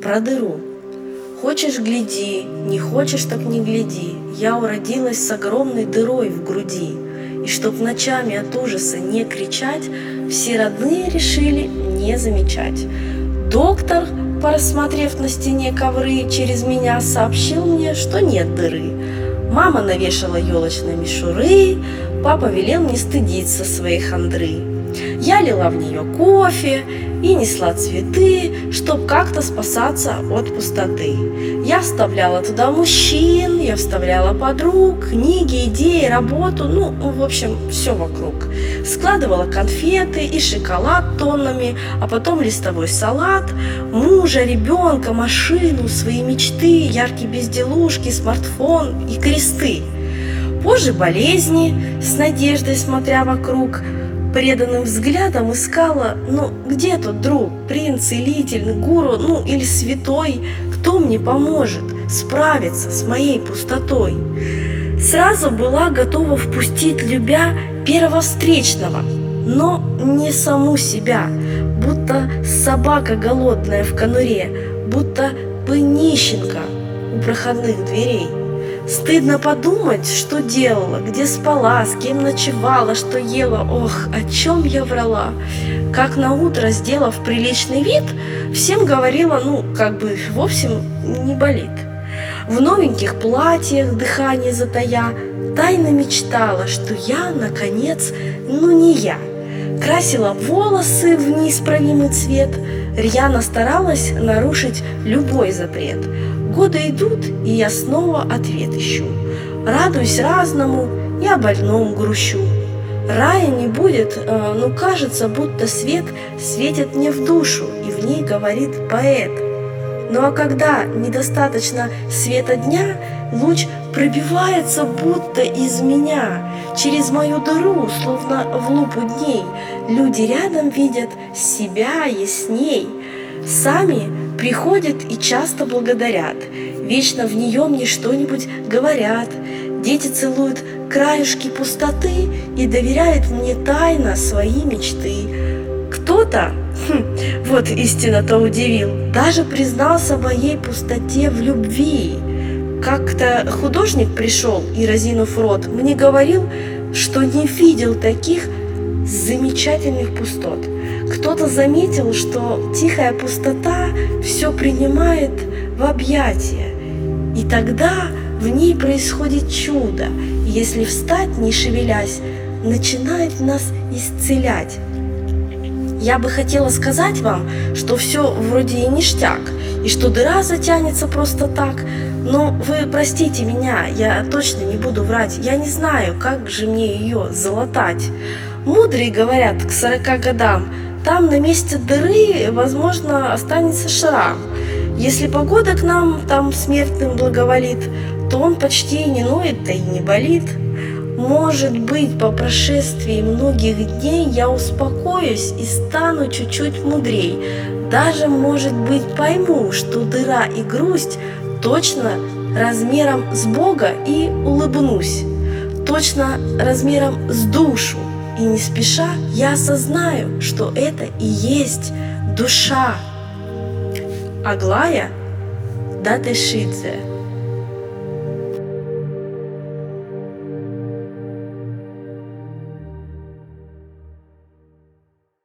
про дыру. Хочешь – гляди, не хочешь – так не гляди. Я уродилась с огромной дырой в груди. И чтоб ночами от ужаса не кричать, все родные решили не замечать. Доктор, порассмотрев на стене ковры, через меня сообщил мне, что нет дыры. Мама навешала елочной мишуры, папа велел не стыдиться своей хандры. Я лила в нее кофе и несла цветы, чтоб как-то спасаться от пустоты. Я вставляла туда мужчин, я вставляла подруг, книги, идеи, работу, ну, в общем, все вокруг. Складывала конфеты и шоколад тоннами, а потом листовой салат, мужа, ребенка, машину, свои мечты, яркие безделушки, смартфон и кресты. Позже болезни, с надеждой смотря вокруг – преданным взглядом искала, ну, где тот друг, принц, целитель, гуру, ну, или святой, кто мне поможет справиться с моей пустотой. Сразу была готова впустить, любя первого встречного, но не саму себя, будто собака голодная в конуре, будто бы нищенка у проходных дверей. Стыдно подумать, что делала, где спала, с кем ночевала, что ела. Ох, о чем я врала. Как на утро, сделав приличный вид, всем говорила, ну, как бы вовсе не болит. В новеньких платьях, дыхание затая, тайно мечтала, что я, наконец, ну не я. Красила волосы в неисправимый цвет, рьяно старалась нарушить любой запрет – Годы идут, и я снова ответ ищу. Радуюсь разному о больном грущу. Рая не будет, э, но кажется, будто свет светит мне в душу, и в ней говорит поэт. Ну а когда недостаточно света дня, луч пробивается будто из меня, через мою дыру, словно в лупу дней. Люди рядом видят себя ясней, сами Приходят и часто благодарят, вечно в нее мне что-нибудь говорят. Дети целуют краюшки пустоты и доверяют мне тайно свои мечты. Кто-то, хм, вот истинно-то удивил, даже признался моей пустоте в любви. Как-то художник пришел и, разинув рот, мне говорил, что не видел таких замечательных пустот. Кто-то заметил, что тихая пустота все принимает в объятия, и тогда в ней происходит чудо, если встать, не шевелясь, начинает нас исцелять. Я бы хотела сказать вам, что все вроде и ништяк, и что дыра затянется просто так, но вы простите меня, я точно не буду врать, я не знаю, как же мне ее залатать. Мудрые говорят к 40 годам, там на месте дыры, возможно, останется шрам. Если погода к нам там смертным благоволит, то он почти не ноет, да и не болит. Может быть, по прошествии многих дней я успокоюсь и стану чуть-чуть мудрей. Даже, может быть, пойму, что дыра и грусть точно размером с Бога и улыбнусь. Точно размером с душу. И не спеша я осознаю, что это и есть душа. Аглая Датешидзе